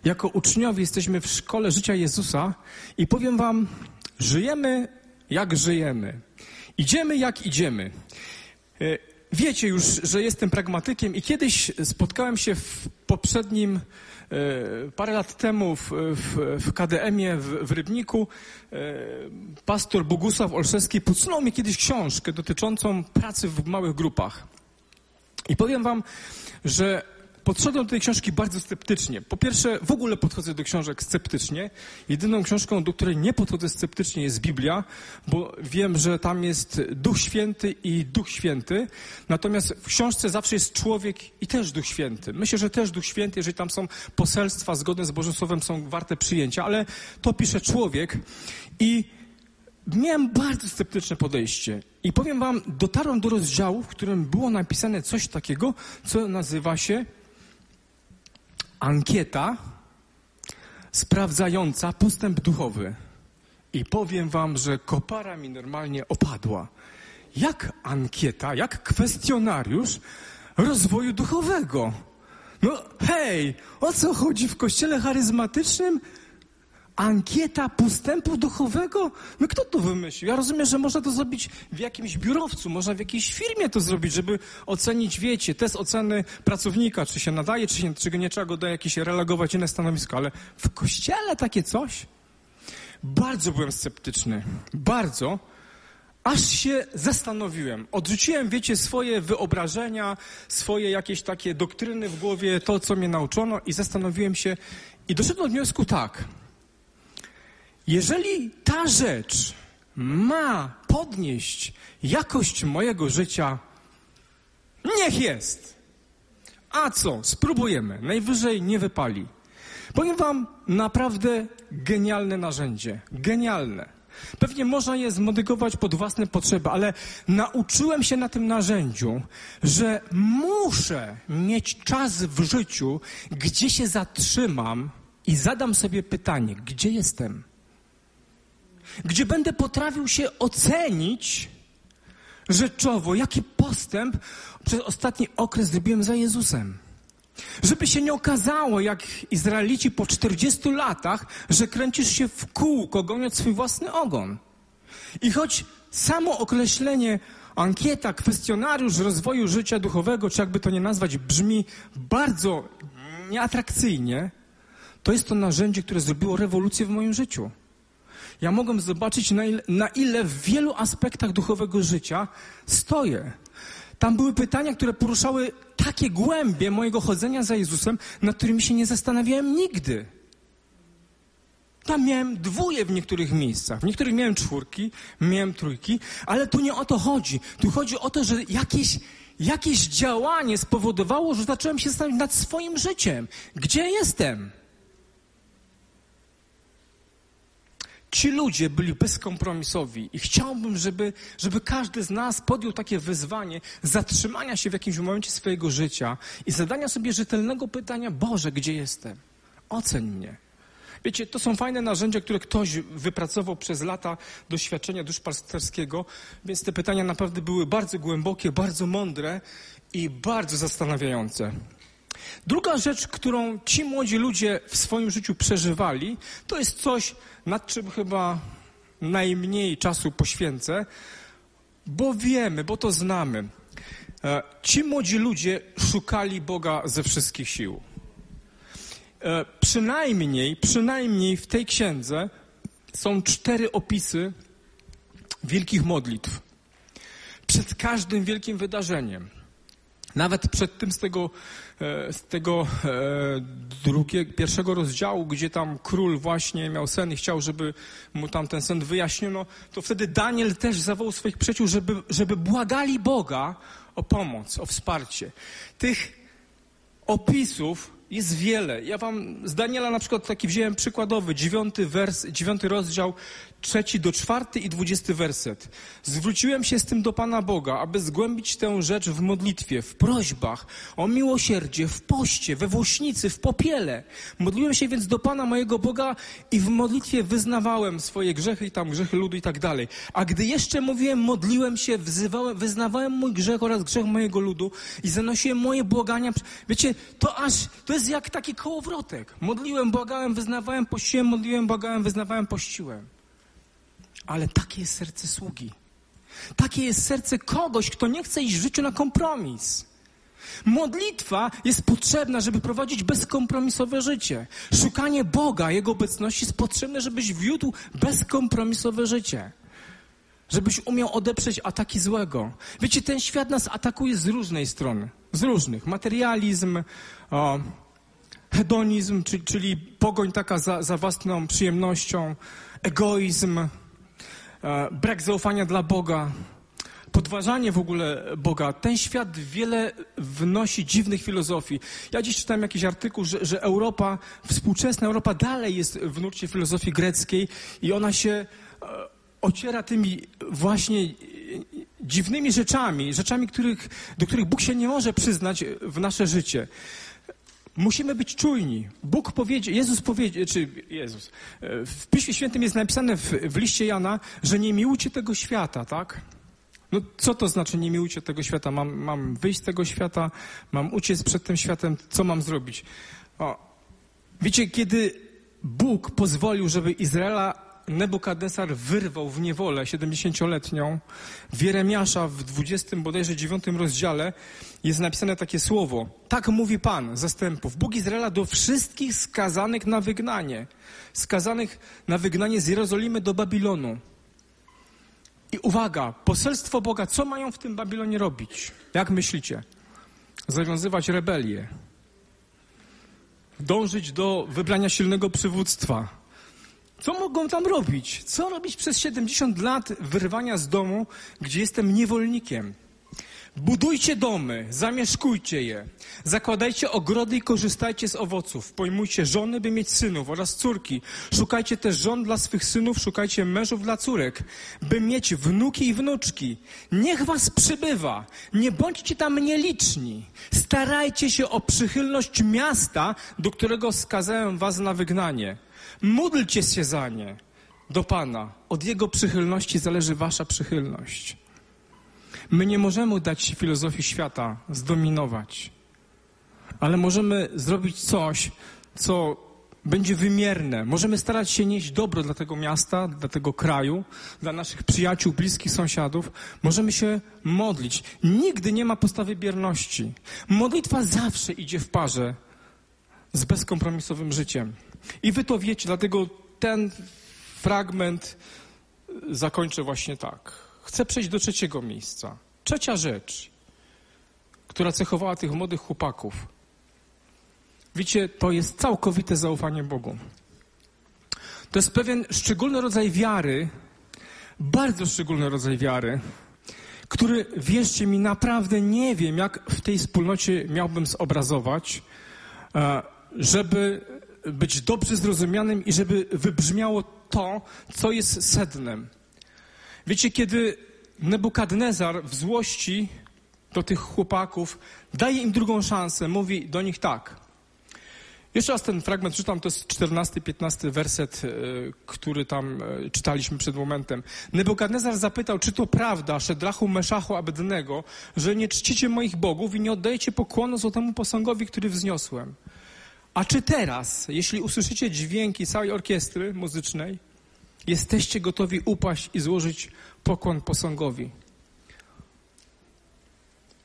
Jako uczniowie jesteśmy w szkole życia Jezusa i powiem Wam, żyjemy jak żyjemy. Idziemy jak idziemy. Wiecie już, że jestem pragmatykiem i kiedyś spotkałem się w poprzednim, e, parę lat temu w, w, w KDM-ie w, w Rybniku. E, pastor Bogusław Olszewski podsunął mi kiedyś książkę dotyczącą pracy w małych grupach. I powiem wam, że podszedłem do tej książki bardzo sceptycznie. Po pierwsze, w ogóle podchodzę do książek sceptycznie. Jedyną książką, do której nie podchodzę sceptycznie jest Biblia, bo wiem, że tam jest Duch Święty i Duch Święty. Natomiast w książce zawsze jest człowiek i też Duch Święty. Myślę, że też Duch Święty, jeżeli tam są poselstwa zgodne z Bożym Słowem, są warte przyjęcia, ale to pisze człowiek i miałem bardzo sceptyczne podejście. I powiem wam, dotarłem do rozdziału, w którym było napisane coś takiego, co nazywa się ankieta sprawdzająca postęp duchowy. I powiem wam, że kopara mi normalnie opadła. Jak ankieta, jak kwestionariusz rozwoju duchowego? No hej, o co chodzi w kościele charyzmatycznym? Ankieta postępu duchowego? No kto to wymyślił? Ja rozumiem, że można to zrobić w jakimś biurowcu, można w jakiejś firmie to zrobić, żeby ocenić, wiecie, test oceny pracownika, czy się nadaje, czy, się, czy nie trzeba go do jakieś relegować inne stanowisko, ale w kościele takie coś? Bardzo byłem sceptyczny. Bardzo. Aż się zastanowiłem. Odrzuciłem, wiecie, swoje wyobrażenia, swoje jakieś takie doktryny w głowie, to, co mnie nauczono i zastanowiłem się i doszedłem do wniosku tak – jeżeli ta rzecz ma podnieść jakość mojego życia, niech jest. A co? Spróbujemy. Najwyżej nie wypali. Powiem Wam naprawdę genialne narzędzie. Genialne. Pewnie można je zmodyfikować pod własne potrzeby, ale nauczyłem się na tym narzędziu, że muszę mieć czas w życiu, gdzie się zatrzymam i zadam sobie pytanie, gdzie jestem? Gdzie będę potrafił się ocenić rzeczowo, jaki postęp przez ostatni okres zrobiłem za Jezusem. Żeby się nie okazało, jak Izraelici po 40 latach, że kręcisz się w kółko, goniąc swój własny ogon. I choć samo określenie ankieta, kwestionariusz rozwoju życia duchowego, czy jakby to nie nazwać, brzmi bardzo nieatrakcyjnie, to jest to narzędzie, które zrobiło rewolucję w moim życiu. Ja mogłem zobaczyć, na ile, na ile w wielu aspektach duchowego życia stoję. Tam były pytania, które poruszały takie głębie mojego chodzenia za Jezusem, nad którymi się nie zastanawiałem nigdy. Tam miałem dwóje w niektórych miejscach. W niektórych miałem czwórki, miałem trójki, ale tu nie o to chodzi. Tu chodzi o to, że jakieś, jakieś działanie spowodowało, że zacząłem się zastanawiać nad swoim życiem. Gdzie jestem? Ci ludzie byli bezkompromisowi i chciałbym, żeby, żeby każdy z nas podjął takie wyzwanie zatrzymania się w jakimś momencie swojego życia i zadania sobie rzetelnego pytania: Boże, gdzie jestem? Oceń mnie. Wiecie, to są fajne narzędzia, które ktoś wypracował przez lata doświadczenia duszpasterskiego, więc te pytania naprawdę były bardzo głębokie, bardzo mądre i bardzo zastanawiające. Druga rzecz, którą ci młodzi ludzie w swoim życiu przeżywali, to jest coś, nad czym chyba najmniej czasu poświęcę, bo wiemy, bo to znamy. E, ci młodzi ludzie szukali Boga ze wszystkich sił. E, przynajmniej, przynajmniej w tej księdze są cztery opisy wielkich modlitw. Przed każdym wielkim wydarzeniem. Nawet przed tym z tego, e, z tego e, drugiego, pierwszego rozdziału, gdzie tam król właśnie miał sen i chciał, żeby mu tam ten sen wyjaśniono, to wtedy Daniel też zawołał swoich przyjaciół, żeby, żeby błagali Boga o pomoc, o wsparcie. Tych opisów jest wiele. Ja wam z Daniela na przykład taki wziąłem przykładowy, dziewiąty, wers, dziewiąty rozdział, trzeci do czwarty i dwudziesty werset. Zwróciłem się z tym do Pana Boga, aby zgłębić tę rzecz w modlitwie, w prośbach, o miłosierdzie, w poście, we włośnicy, w popiele. Modliłem się więc do Pana mojego Boga i w modlitwie wyznawałem swoje grzechy i tam grzechy ludu i tak dalej. A gdy jeszcze mówiłem, modliłem się, wzywałem, wyznawałem mój grzech oraz grzech mojego ludu i zanosiłem moje błagania. Wiecie, to aż, to jest jak taki kołowrotek. Modliłem, błagałem, wyznawałem, pościłem, modliłem, błagałem, wyznawałem, pościłem. Ale takie jest serce sługi. Takie jest serce kogoś, kto nie chce iść w życiu na kompromis. Modlitwa jest potrzebna, żeby prowadzić bezkompromisowe życie. Szukanie Boga, Jego obecności jest potrzebne, żebyś wiódł bezkompromisowe życie. Żebyś umiał odeprzeć ataki złego. Wiecie, ten świat nas atakuje z różnej strony. Z różnych. Materializm, o, hedonizm, czyli, czyli pogoń taka za, za własną przyjemnością, egoizm, brak zaufania dla Boga, podważanie w ogóle Boga. Ten świat wiele wnosi dziwnych filozofii. Ja dziś czytałem jakiś artykuł, że, że Europa, współczesna Europa dalej jest w nurcie filozofii greckiej i ona się e, ociera tymi właśnie e, dziwnymi rzeczami, rzeczami, których, do których Bóg się nie może przyznać w nasze życie. Musimy być czujni. Bóg powiedział, Jezus powiedział, czy Jezus, e, w Piśmie Świętym jest napisane w, w liście Jana, że nie miłujcie tego świata, tak? No co to znaczy nie miłujcie tego świata? Mam, mam wyjść z tego świata, mam uciec przed tym światem, co mam zrobić? O, wiecie, kiedy Bóg pozwolił, żeby Izraela Nebukadnesar wyrwał w niewolę 70-letnią. W Jeremiasza w 20 bodajże 9 rozdziale jest napisane takie słowo. Tak mówi Pan zastępów, Bóg Izraela do wszystkich skazanych na wygnanie. Skazanych na wygnanie z Jerozolimy do Babilonu. I uwaga, poselstwo Boga, co mają w tym Babilonie robić? Jak myślicie? Zawiązywać rebelię. Dążyć do wybrania silnego przywództwa Co mogą tam robić? Co robić przez 70 lat wyrwania z domu, gdzie jestem niewolnikiem? Budujcie domy, zamieszkujcie je, zakładajcie ogrody i korzystajcie z owoców, pojmujcie żony, by mieć synów oraz córki. Szukajcie też żon dla swych synów, szukajcie mężów dla córek, by mieć wnuki i wnuczki. Niech was przybywa, nie bądźcie tam nieliczni. Starajcie się o przychylność miasta, do którego skazałem was na wygnanie. Módlcie się za nie do Pana. Od Jego przychylności zależy wasza przychylność. My nie możemy dać filozofii świata, zdominować, ale możemy zrobić coś, co będzie wymierne. Możemy starać się nieść dobro dla tego miasta, dla tego kraju, dla naszych przyjaciół, bliskich sąsiadów. Możemy się modlić. Nigdy nie ma postawy bierności. Modlitwa zawsze idzie w parze z bezkompromisowym życiem. I wy to wiecie, dlatego ten fragment zakończę właśnie tak. Chcę przejść do trzeciego miejsca. Trzecia rzecz, która cechowała tych młodych chłopaków. Wiecie, to jest całkowite zaufanie Bogu. To jest pewien szczególny rodzaj wiary, bardzo szczególny rodzaj wiary, który, wierzcie mi, naprawdę nie wiem, jak w tej wspólnocie miałbym zobrazować, e, żeby być dobrze zrozumianym i żeby wybrzmiało to, co jest sednem. Wiecie, kiedy Nebukadnezar w złości do tych chłopaków daje im drugą szansę, mówi do nich tak. Jeszcze raz ten fragment czytam, to jest 14-15 werset, e, który tam e, czytaliśmy przed momentem. Nebukadnezar zapytał, czy to prawda, Szedrachu, Meszachu, Abednego, że nie czcicie moich bogów i nie oddajecie pokłonu złotemu posągowi, który wzniosłem. A czy teraz, jeśli usłyszycie dźwięki całej orkiestry muzycznej, jesteście gotowi upaść i złożyć pokłon posągowi?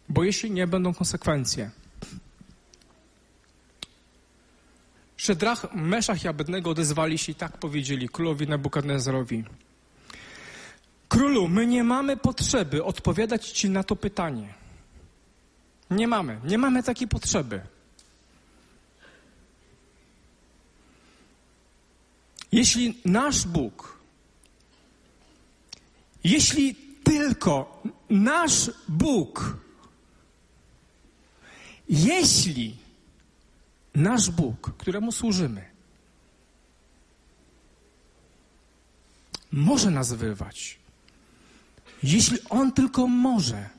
Bo jeśli nie, będą konsekwencje. Szedrach, Meszach i Abednego odezwali się i tak powiedzieli królowi Nebukadnezarowi. Królu, my nie mamy potrzeby odpowiadać ci na to pytanie. Nie mamy, nie mamy takiej potrzeby. Jeśli nasz Bóg, jeśli tylko nasz Bóg, jeśli nasz Bóg, któremu służymy, może nas wyrwać, jeśli On tylko może,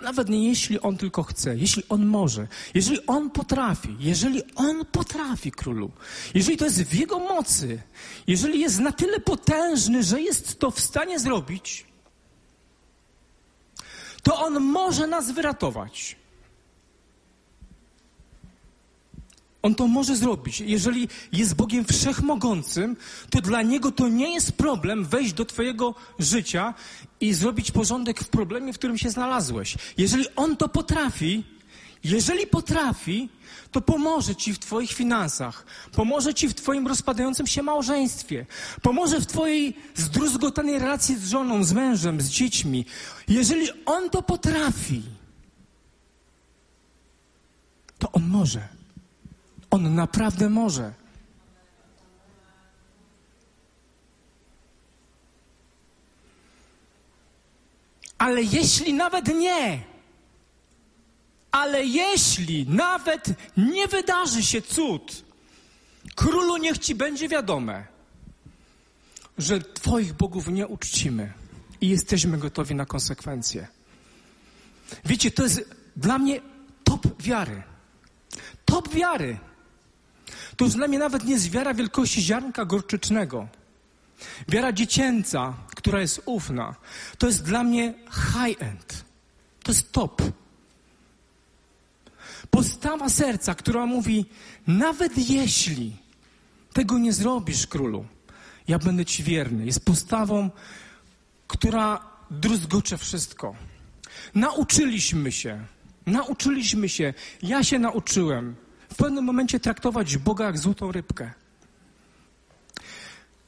nawet nie jeśli on tylko chce, jeśli on może, jeżeli on potrafi, jeżeli on potrafi, królu, jeżeli to jest w jego mocy, jeżeli jest na tyle potężny, że jest to w stanie zrobić, to on może nas wyratować. On to może zrobić. Jeżeli jest Bogiem wszechmogącym, to dla Niego to nie jest problem wejść do Twojego życia i zrobić porządek w problemie, w którym się znalazłeś. Jeżeli On to potrafi, jeżeli potrafi, to pomoże Ci w Twoich finansach, pomoże Ci w Twoim rozpadającym się małżeństwie, pomoże w Twojej zdruzgotanej relacji z żoną, z mężem, z dziećmi. Jeżeli On to potrafi, to On może. On naprawdę może. Ale jeśli nawet nie, ale jeśli nawet nie wydarzy się cud, królu niech ci będzie wiadome, że Twoich bogów nie uczcimy i jesteśmy gotowi na konsekwencje. Wiecie, to jest dla mnie top wiary. Top wiary. To dla mnie nawet nie jest wiara wielkości ziarnka gorczycznego. Wiara dziecięca, która jest ufna, to jest dla mnie high-end. To jest top. Postawa serca, która mówi, nawet jeśli tego nie zrobisz, królu, ja będę ci wierny. Jest postawą, która druzgocze wszystko. Nauczyliśmy się, nauczyliśmy się, ja się nauczyłem w pewnym momencie traktować Boga jak złotą rybkę.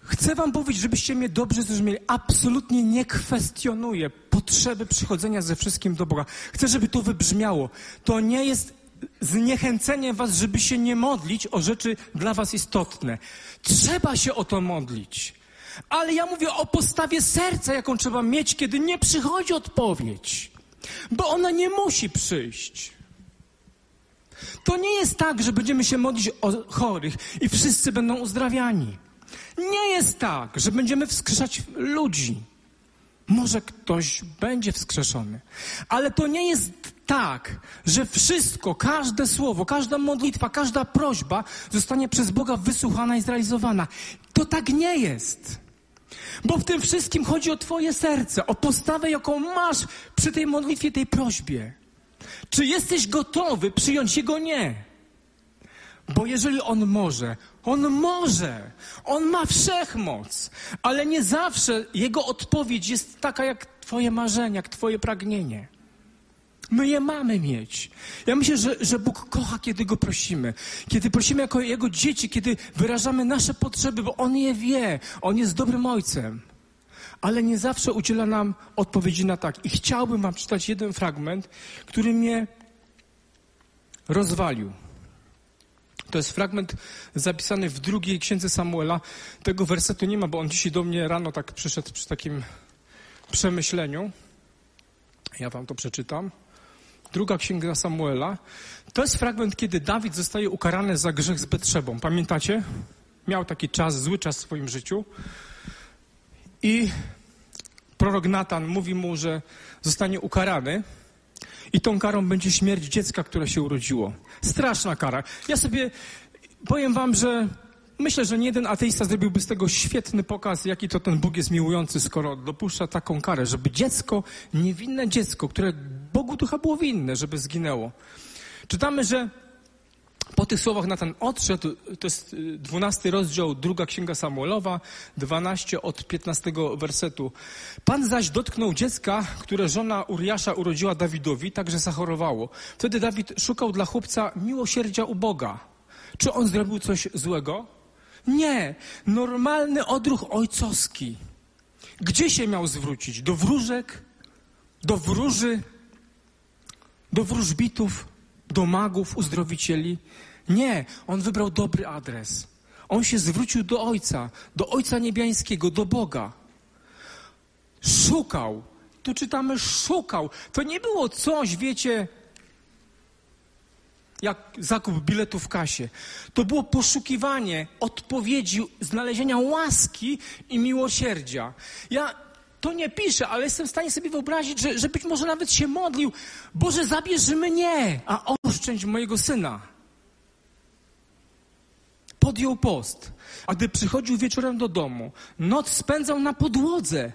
Chcę wam powiedzieć, żebyście mnie dobrze zrozumieli. Absolutnie nie kwestionuję potrzeby przychodzenia ze wszystkim do Boga. Chcę, żeby to wybrzmiało. To nie jest zniechęcenie was, żeby się nie modlić o rzeczy dla was istotne. Trzeba się o to modlić. Ale ja mówię o postawie serca, jaką trzeba mieć, kiedy nie przychodzi odpowiedź. Bo ona nie musi przyjść. To nie jest tak, że będziemy się modlić o chorych i wszyscy będą uzdrawiani. Nie jest tak, że będziemy wskrzeszać ludzi. Może ktoś będzie wskrzeszony. Ale to nie jest tak, że wszystko, każde słowo, każda modlitwa, każda prośba zostanie przez Boga wysłuchana i zrealizowana. To tak nie jest. Bo w tym wszystkim chodzi o Twoje serce, o postawę, jaką masz przy tej modlitwie, tej prośbie. Czy jesteś gotowy przyjąć Jego nie? Bo jeżeli On może, On może, On ma wszechmoc, ale nie zawsze Jego odpowiedź jest taka jak Twoje marzenie, jak Twoje pragnienie. My je mamy mieć. Ja myślę, że, że Bóg kocha, kiedy Go prosimy. Kiedy prosimy jako Jego dzieci, kiedy wyrażamy nasze potrzeby, bo On je wie. On jest dobrym Ojcem. Ale nie zawsze udziela nam odpowiedzi na tak. I chciałbym Wam przeczytać jeden fragment, który mnie rozwalił. To jest fragment zapisany w drugiej księdze Samuela. Tego wersetu nie ma, bo on dzisiaj do mnie rano tak przyszedł przy takim przemyśleniu. Ja wam to przeczytam. Druga księga Samuela. To jest fragment, kiedy Dawid zostaje ukarany za grzech z Betrzebą. Pamiętacie? Miał taki czas, zły czas w swoim życiu. I prorok Natan mówi mu, że zostanie ukarany. I tą karą będzie śmierć dziecka, które się urodziło. Straszna kara. Ja sobie powiem wam, że myślę, że nie jeden ateista zrobiłby z tego świetny pokaz, jaki to ten Bóg jest miłujący, skoro dopuszcza taką karę, żeby dziecko, niewinne dziecko, które Bogu ducha było winne, żeby zginęło. Czytamy, że po tych słowach Natan odszedł, to jest y, dwunasty rozdział, druga księga Samuelowa, 12 od 15 wersetu. Pan zaś dotknął dziecka, które żona Uriasza urodziła Dawidowi, także zachorowało. Wtedy Dawid szukał dla chłopca miłosierdzia u Boga. Czy on zrobił coś złego? Nie. Normalny odruch ojcowski. Gdzie się miał zwrócić? Do wróżek? Do wróży? Do wróżbitów? Do magów, uzdrowicieli? Nie, on wybrał dobry adres. On się zwrócił do Ojca, do Ojca Niebiańskiego, do Boga. Szukał. Tu czytamy szukał. To nie było coś, wiecie, jak zakup biletu w kasie. To było poszukiwanie odpowiedzi, znalezienia łaski i miłosierdzia. Ja to nie piszę, ale jestem w stanie sobie wyobrazić, że, że być może nawet się modlił. Boże, zabierz mnie, a oszczędź mojego syna podjął post, a gdy przychodził wieczorem do domu, noc spędzał na podłodze.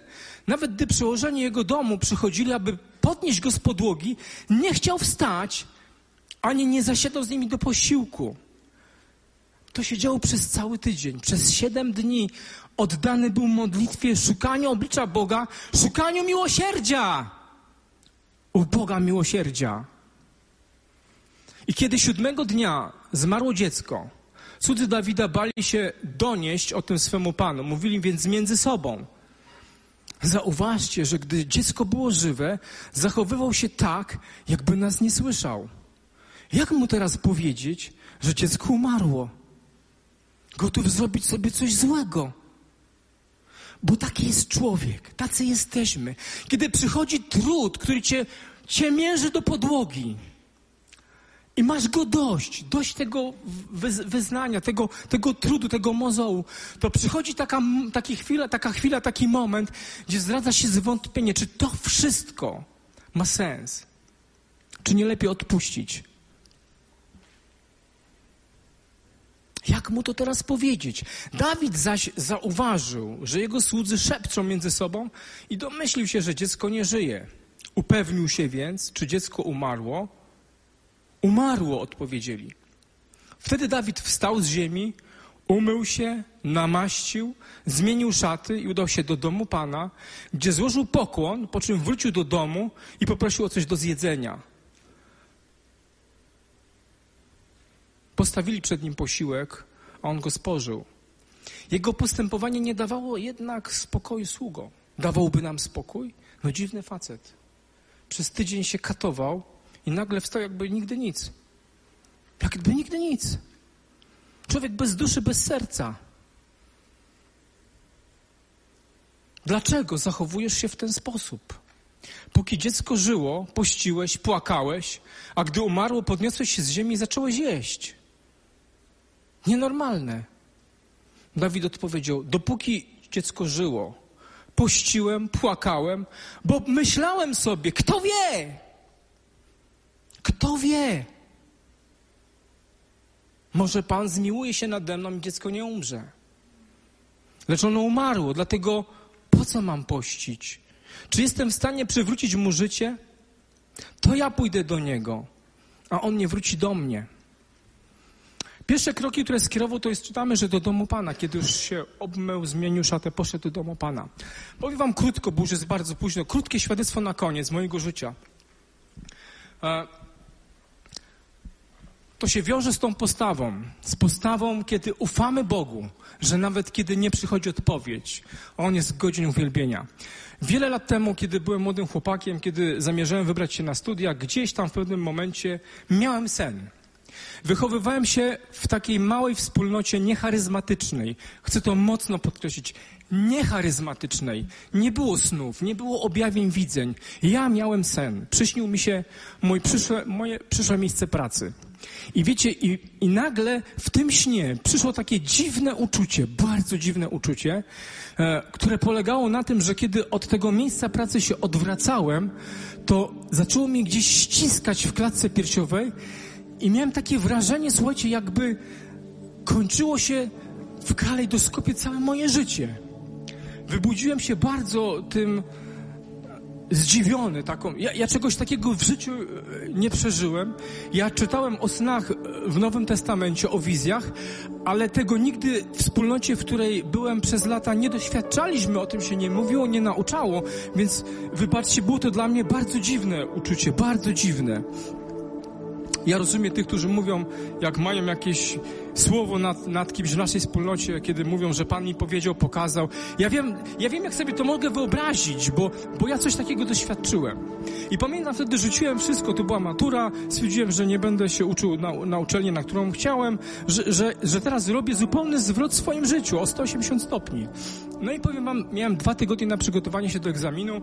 Nawet gdy przełożeni jego domu przychodzili, aby podnieść go z podłogi, nie chciał wstać, ani nie zasiadał z nimi do posiłku. To się działo przez cały tydzień, przez siedem dni. Oddany był modlitwie, szukaniu oblicza Boga, szukaniu miłosierdzia. U Boga miłosierdzia. I kiedy siódmego dnia zmarło dziecko, Cudzy Dawida bali się donieść o tym swemu panu. Mówili więc między sobą. Zauważcie, że gdy dziecko było żywe, zachowywał się tak, jakby nas nie słyszał. Jak mu teraz powiedzieć, że dziecko umarło? Gotów zrobić sobie coś złego. Bo taki jest człowiek, tacy jesteśmy. Kiedy przychodzi trud, który cię, cię mierzy do podłogi, i masz go dość, dość tego wyznania, tego, tego trudu, tego mozołu. To przychodzi taka, taka, chwila, taka chwila, taki moment, gdzie zdradza się zwątpienie, czy to wszystko ma sens. Czy nie lepiej odpuścić? Jak mu to teraz powiedzieć? Dawid zaś zauważył, że jego słudzy szepczą między sobą i domyślił się, że dziecko nie żyje. Upewnił się więc, czy dziecko umarło Umarło, odpowiedzieli. Wtedy Dawid wstał z ziemi, umył się, namaścił, zmienił szaty i udał się do domu Pana, gdzie złożył pokłon, po czym wrócił do domu i poprosił o coś do zjedzenia. Postawili przed nim posiłek, a on go spożył. Jego postępowanie nie dawało jednak spokoju sługom. Dawałby nam spokój? No dziwny facet. Przez tydzień się katował, i nagle wstał jakby nigdy nic. Jak gdyby nigdy nic. Człowiek bez duszy, bez serca. Dlaczego zachowujesz się w ten sposób? Póki dziecko żyło, pościłeś, płakałeś, a gdy umarło, podniosłeś się z ziemi i zacząłeś jeść. Nienormalne. Dawid odpowiedział: Dopóki dziecko żyło, pościłem, płakałem, bo myślałem sobie, kto wie? Kto wie? Może Pan zmiłuje się nade mną i dziecko nie umrze. Lecz ono umarło, dlatego po co mam pościć? Czy jestem w stanie przywrócić mu życie? To ja pójdę do niego, a on nie wróci do mnie. Pierwsze kroki, które skierował, to jest czytamy, że do domu Pana, kiedy już się obmył, zmienił szatę, poszedł do domu Pana. Powiem wam krótko, bo już jest bardzo późno, krótkie świadectwo na koniec mojego życia. E, to się wiąże z tą postawą, z postawą, kiedy ufamy Bogu, że nawet kiedy nie przychodzi odpowiedź, On jest godzin uwielbienia. Wiele lat temu, kiedy byłem młodym chłopakiem, kiedy zamierzałem wybrać się na studia, gdzieś tam w pewnym momencie miałem sen. Wychowywałem się w takiej małej wspólnocie niecharyzmatycznej. Chcę to mocno podkreślić. Niecharyzmatycznej. Nie było snów, nie było objawień widzeń. Ja miałem sen. Przyśnił mi się mój przyszłe, moje przyszłe miejsce pracy. I wiecie, i, i nagle w tym śnie przyszło takie dziwne uczucie, bardzo dziwne uczucie, e, które polegało na tym, że kiedy od tego miejsca pracy się odwracałem, to zaczęło mnie gdzieś ściskać w klatce piersiowej i miałem takie wrażenie, słuchajcie, jakby kończyło się w kalejdoskopie całe moje życie. Wybudziłem się bardzo tym zdziwiony taką. Ja, ja, czegoś takiego w życiu e, nie przeżyłem. Ja czytałem o snach w Nowym Testamencie, o wizjach, ale tego nigdy w wspólnocie, w której byłem przez lata, nie doświadczaliśmy, o tym się nie mówiło, nie nauczało, więc wybaczcie, było to dla mnie bardzo dziwne uczucie, bardzo dziwne. Ja rozumiem tych, którzy mówią, jak mają jakieś słowo nad, nad kimś w naszej wspólnocie, kiedy mówią, że Pan mi powiedział, pokazał. Ja wiem, ja wiem, jak sobie to mogę wyobrazić, bo, bo ja coś takiego doświadczyłem. I pamiętam, wtedy rzuciłem wszystko, to była matura, stwierdziłem, że nie będę się uczył na, na uczelni, na którą chciałem, że, że, że teraz robię zupełny zwrot w swoim życiu o 180 stopni. No i powiem wam, miałem dwa tygodnie na przygotowanie się do egzaminu.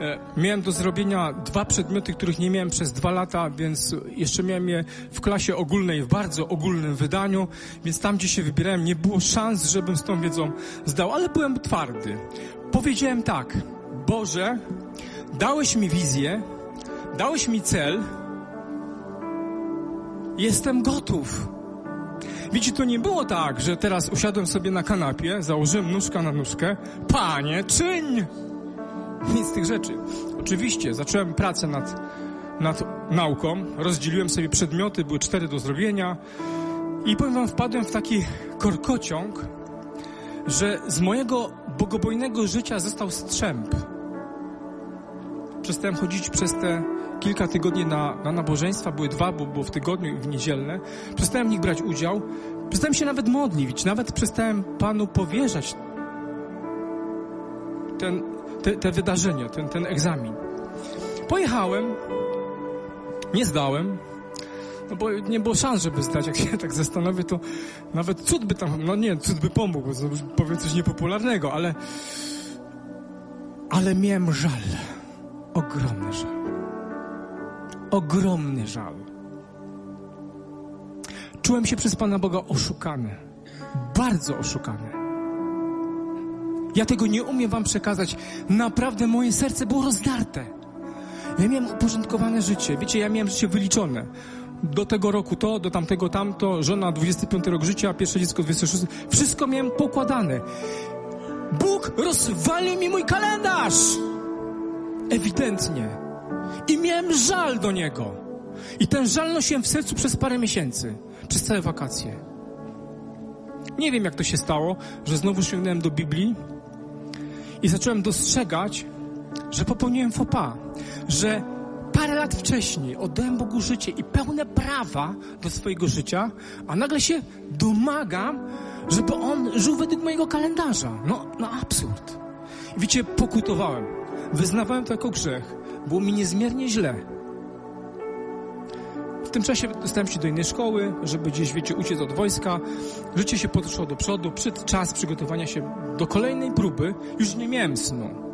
E, miałem do zrobienia dwa przedmioty, których nie miałem przez dwa lata, więc jeszcze miałem je w klasie ogólnej, w bardzo ogólnym wydaniu, więc tam, gdzie się wybierałem, nie było szans, żebym z tą wiedzą zdał, ale byłem twardy. Powiedziałem tak, Boże, dałeś mi wizję, dałeś mi cel, jestem gotów. Widzicie, to nie było tak, że teraz usiadłem sobie na kanapie, założyłem nóżka na nóżkę. Panie, czyń! Nic z tych rzeczy. Oczywiście, zacząłem pracę nad, nad nauką, rozdzieliłem sobie przedmioty, były cztery do zrobienia i powiem wam, wpadłem w taki korkociąg, że z mojego bogobojnego życia został strzęp. Przestałem chodzić przez te kilka tygodni na, na nabożeństwa, były dwa, bo było w tygodniu i w niedzielne. Przestałem w nich brać udział, przestałem się nawet modlić, nawet przestałem Panu powierzać ten, te, te wydarzenia, ten, ten egzamin. Pojechałem, nie zdałem, no bo nie było szans, żeby zdać. Jak się tak zastanowię, to nawet cud by tam, no nie, cud by pomógł, powiem coś niepopularnego, ale ale miałem żal. Ogromny żal. Ogromny żal. Czułem się przez Pana Boga oszukany. Bardzo oszukany. Ja tego nie umiem Wam przekazać. Naprawdę moje serce było rozdarte. Ja miałem uporządkowane życie. Wiecie, ja miałem życie wyliczone. Do tego roku to, do tamtego tamto, żona 25 rok życia, pierwsze dziecko 26. Wszystko miałem pokładane. Bóg rozwalił mi mój kalendarz! Ewidentnie. I miałem żal do Niego. I ten żal nosiłem w sercu przez parę miesięcy. Przez całe wakacje. Nie wiem, jak to się stało, że znowu sięgnąłem do Biblii i zacząłem dostrzegać, że popełniłem faux pas, że parę lat wcześniej oddałem Bogu życie i pełne prawa do swojego życia, a nagle się domagam, żeby On żył według mojego kalendarza. No, no absurd. I wiecie, pokutowałem. Wyznawałem to jako grzech. Było mi niezmiernie źle. w tym czasie dostałem się do innej szkoły, żeby gdzieś, wiecie, uciec od wojska. Życie się potoczyło do przodu. Przed czas przygotowania się do kolejnej próby już nie miałem snu.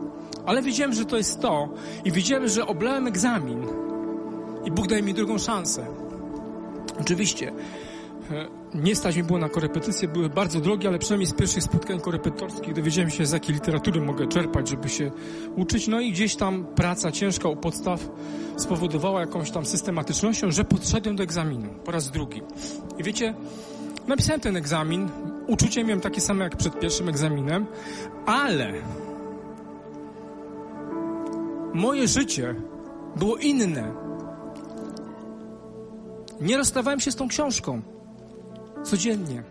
Ale wiedziałem, że to jest to i wiedziałem, że oblałem egzamin i Bóg daje mi drugą szansę. Oczywiście e, nie stać mi było na korepetycje, były bardzo drogie, ale przynajmniej z pierwszych spotkań korepetorskich dowiedziałem się, z jakiej literatury mogę czerpać, żeby się uczyć. No i gdzieś tam praca ciężka u podstaw spowodowała jakąś tam systematycznością, że podszedłem do egzaminu po raz drugi. I wiecie, napisałem ten egzamin, uczucie miałem takie same jak przed pierwszym egzaminem, ale moje życie było inne. Nie rozstawałem się z tą książką. Codziennie.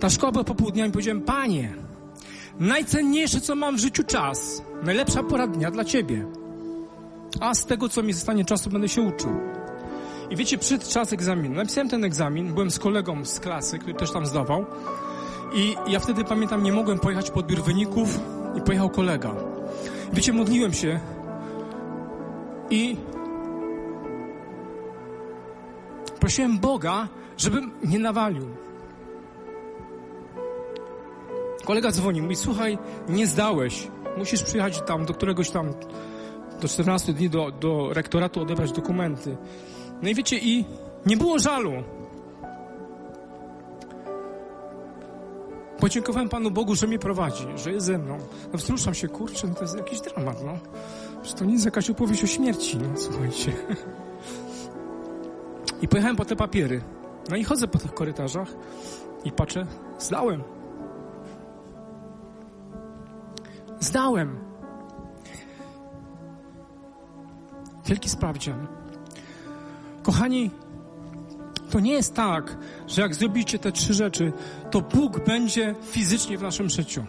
Ta szkoła była popołudniami. Powiedziałem, panie, najcenniejsze, co mam w życiu, czas. Najlepsza pora dnia dla ciebie. A z tego, co mi zostanie czasu, będę się uczył. I wiecie, przed czas egzaminu, napisałem ten egzamin, byłem z kolegą z klasy, który też tam zdawał. I ja wtedy pamiętam, nie mogłem pojechać po odbiór wyników i pojechał kolega. Wiecie, modliłem się i prosiłem Boga, żebym nie nawalił. Kolega dzwoni, mówi, słuchaj, nie zdałeś. Musisz przyjechać tam do któregoś tam, do 14 dni do, do rektoratu odebrać dokumenty. No i wiecie, i nie było żalu. Podziękowałem Panu Bogu, że mnie prowadzi, że jest ze mną. No wzruszam się, kurczę, no to jest jakiś dramat, no. Przecież to nie jest jakaś opowieść o śmierci, no słuchajcie. I pojechałem po te papiery. No i chodzę po tych korytarzach i patrzę, zdałem. Zdałem. Wielki sprawdzian. Kochani, to nie jest tak, że jak zrobicie te trzy rzeczy, to Bóg będzie fizycznie w naszym życiu.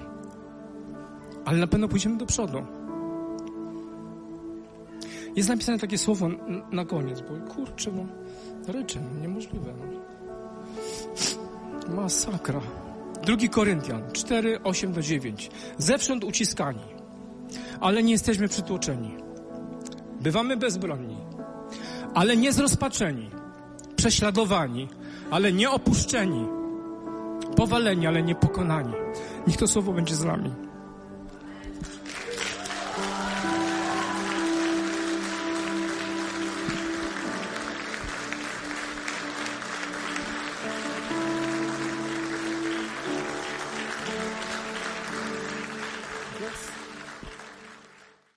Ale na pewno pójdziemy do przodu. Jest napisane takie słowo na koniec, bo kurczę, no, ryczę, no, niemożliwe. No. Masakra. Drugi Koryntian 4, 8 do 9. Zewsząd uciskani, ale nie jesteśmy przytłoczeni. Bywamy bezbronni, ale nie zrozpaczeni. Prześladowani, ale nie opuszczeni. Powaleni, ale nie pokonani. Niech to słowo będzie z nami.